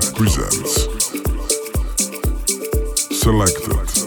presents. Selected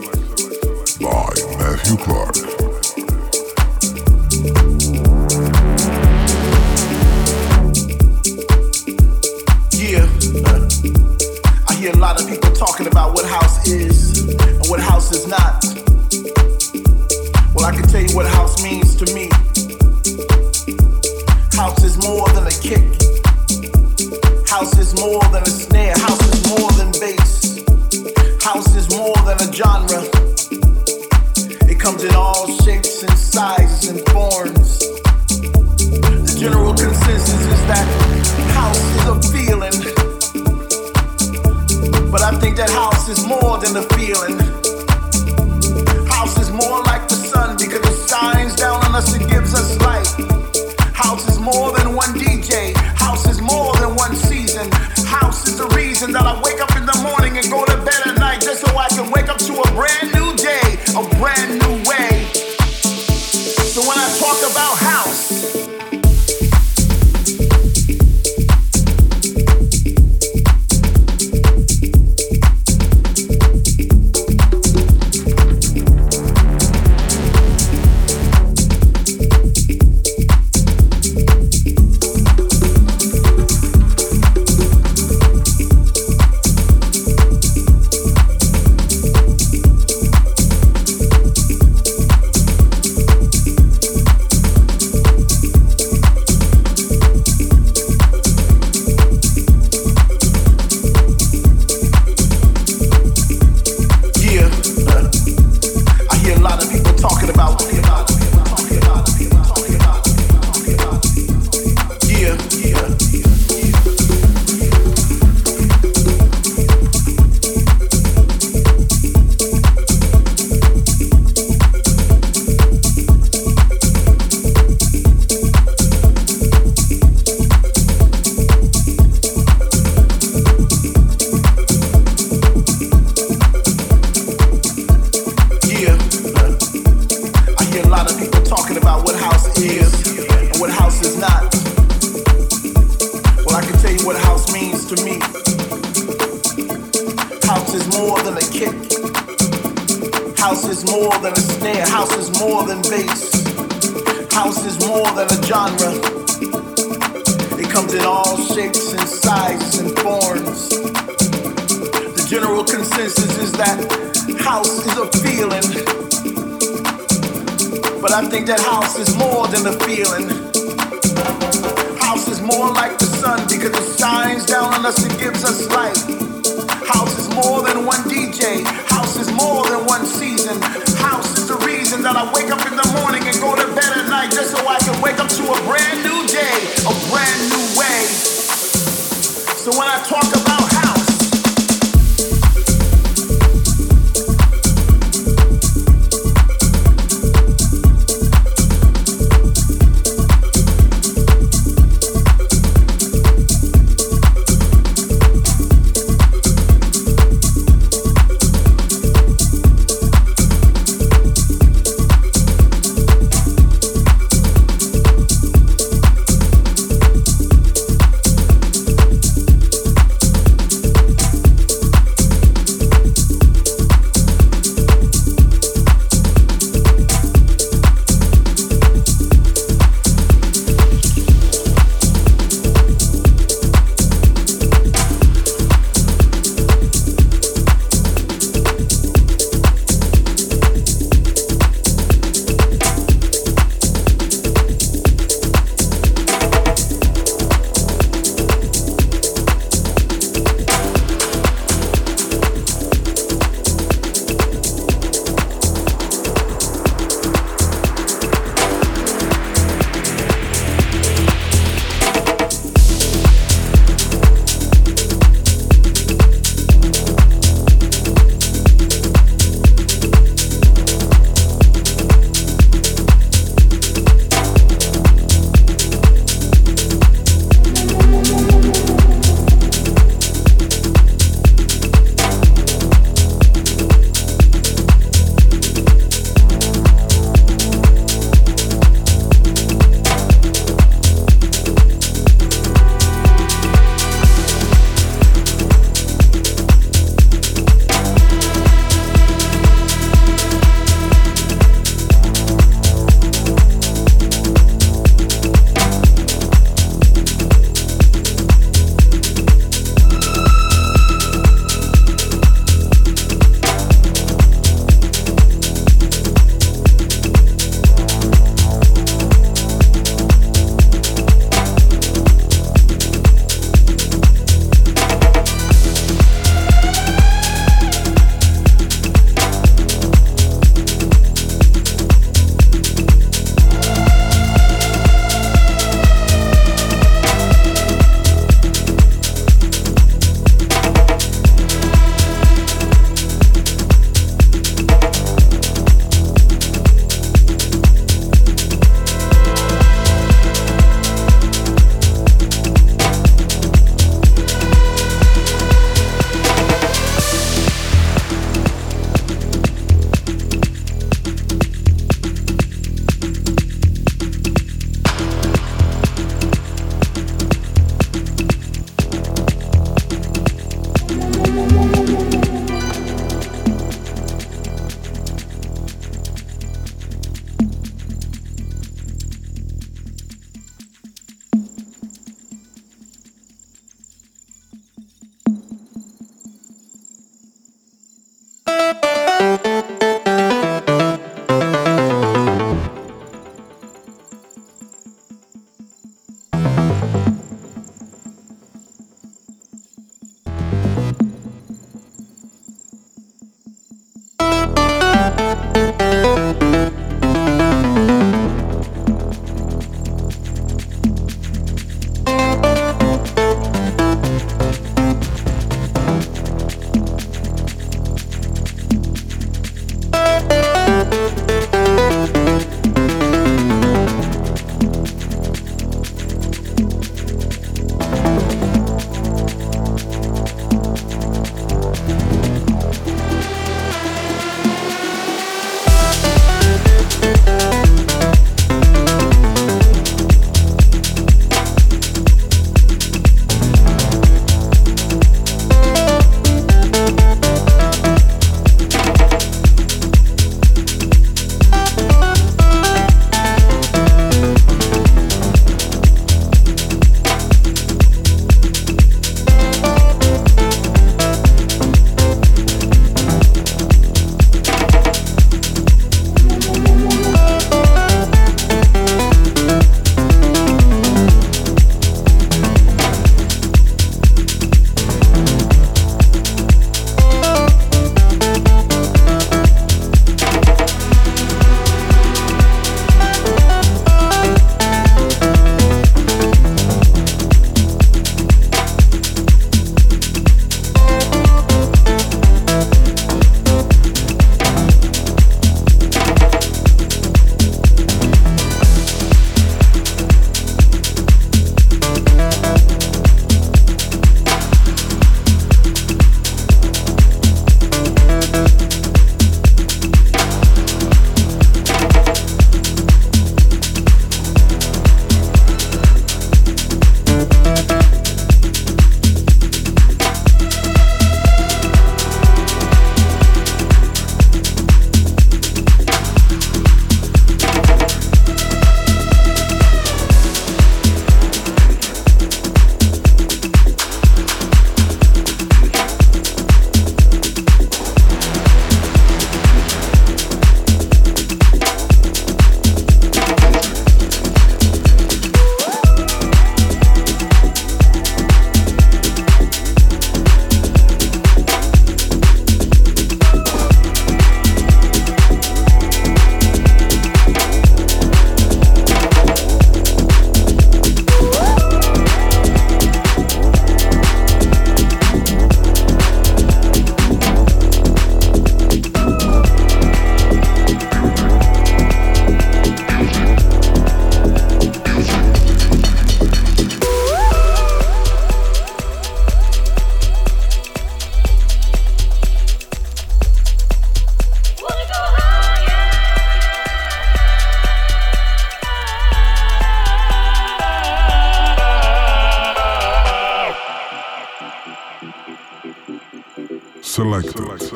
selected.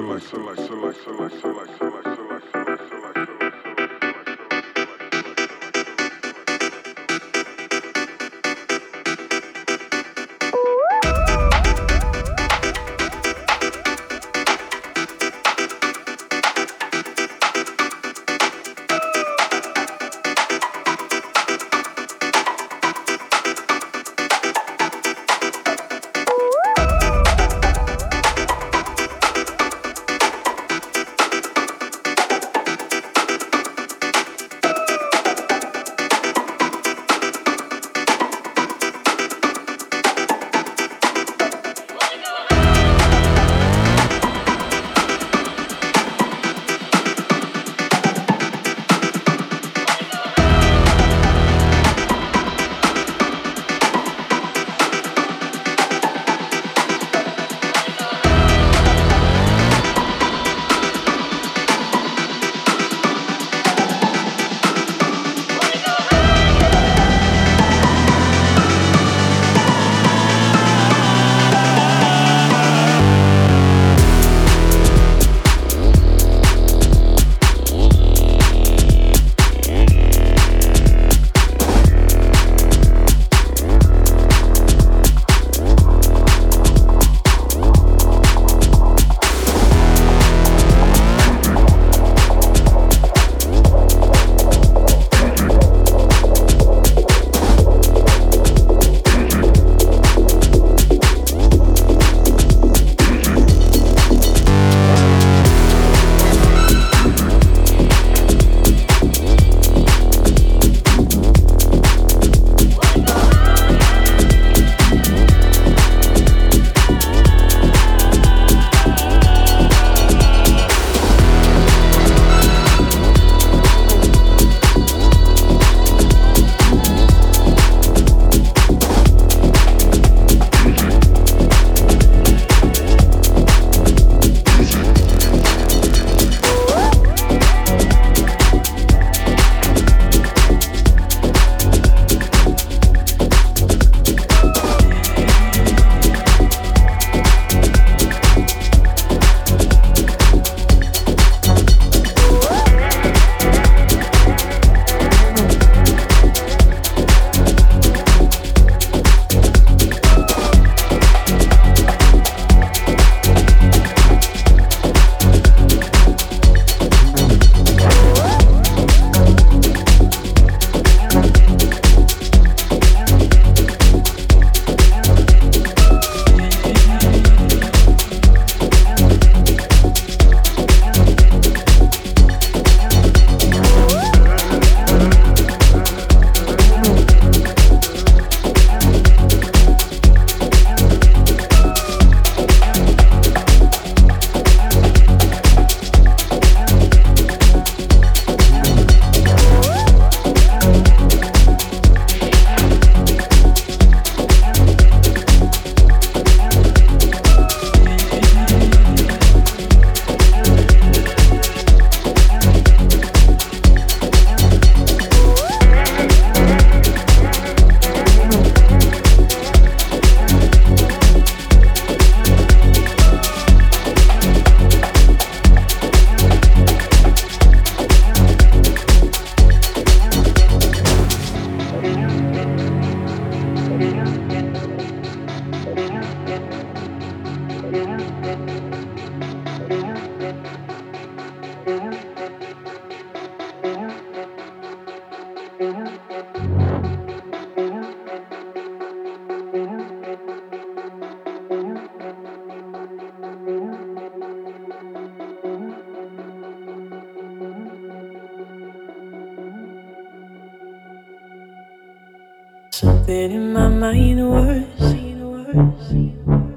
Something in my mind was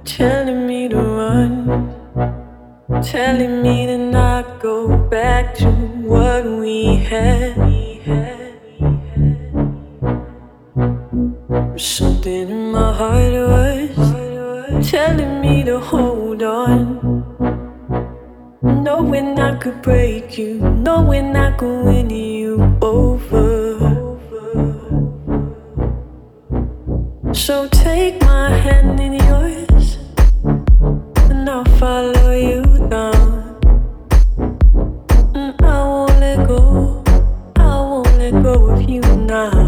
telling me to run, telling me to not go back to what we had. Something in my heart was telling me to hold on, knowing I could break you, knowing I could win you over. So take my hand in yours, and I'll follow you down. I won't let go, I won't let go of you now.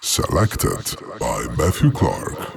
Selected by Matthew Clark.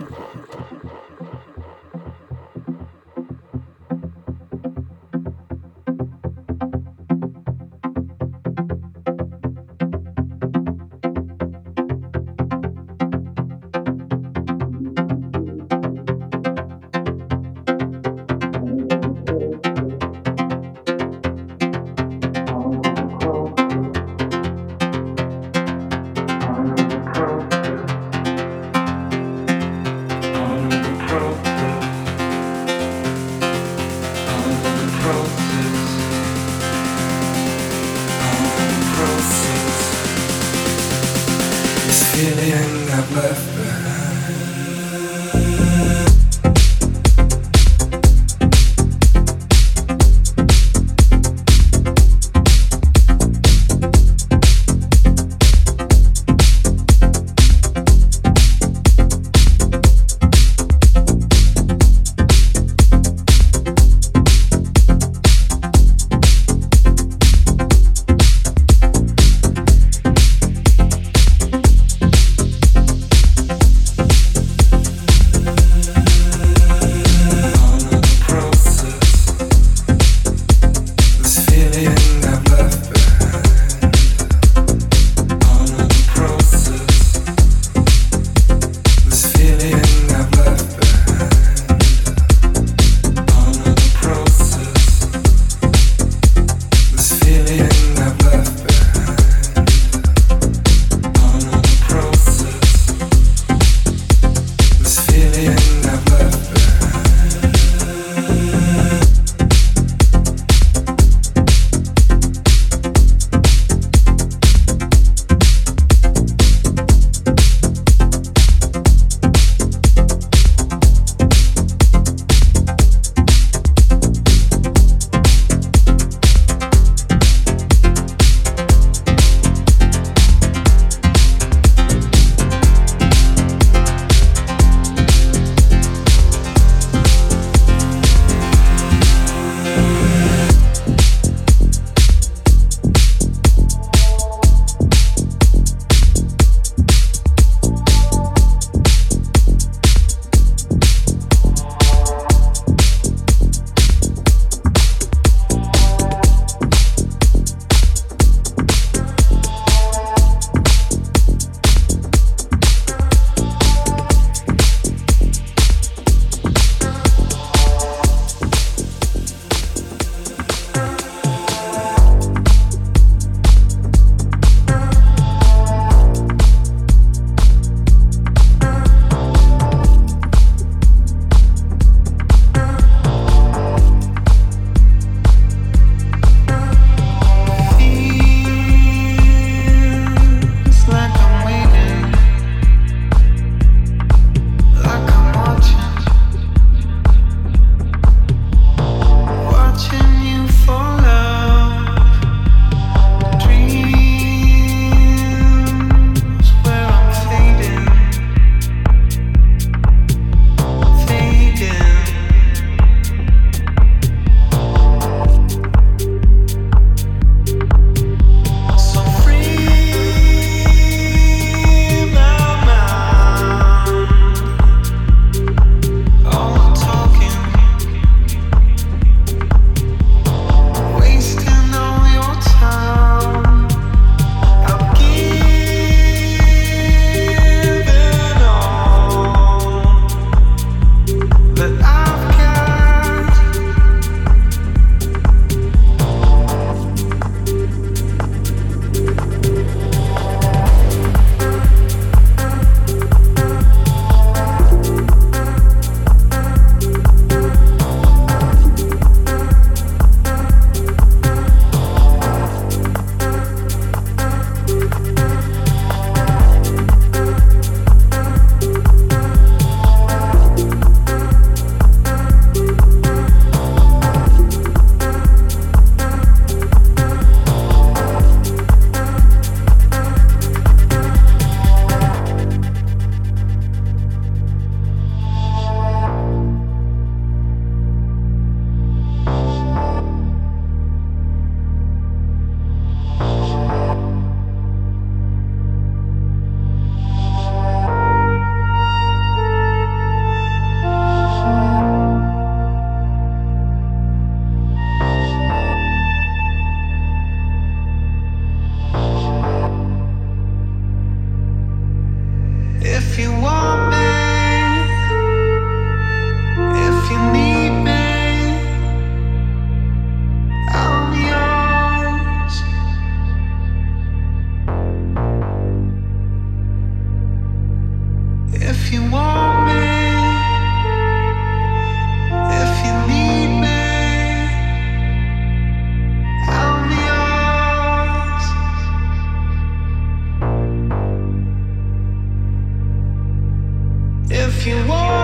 If you want.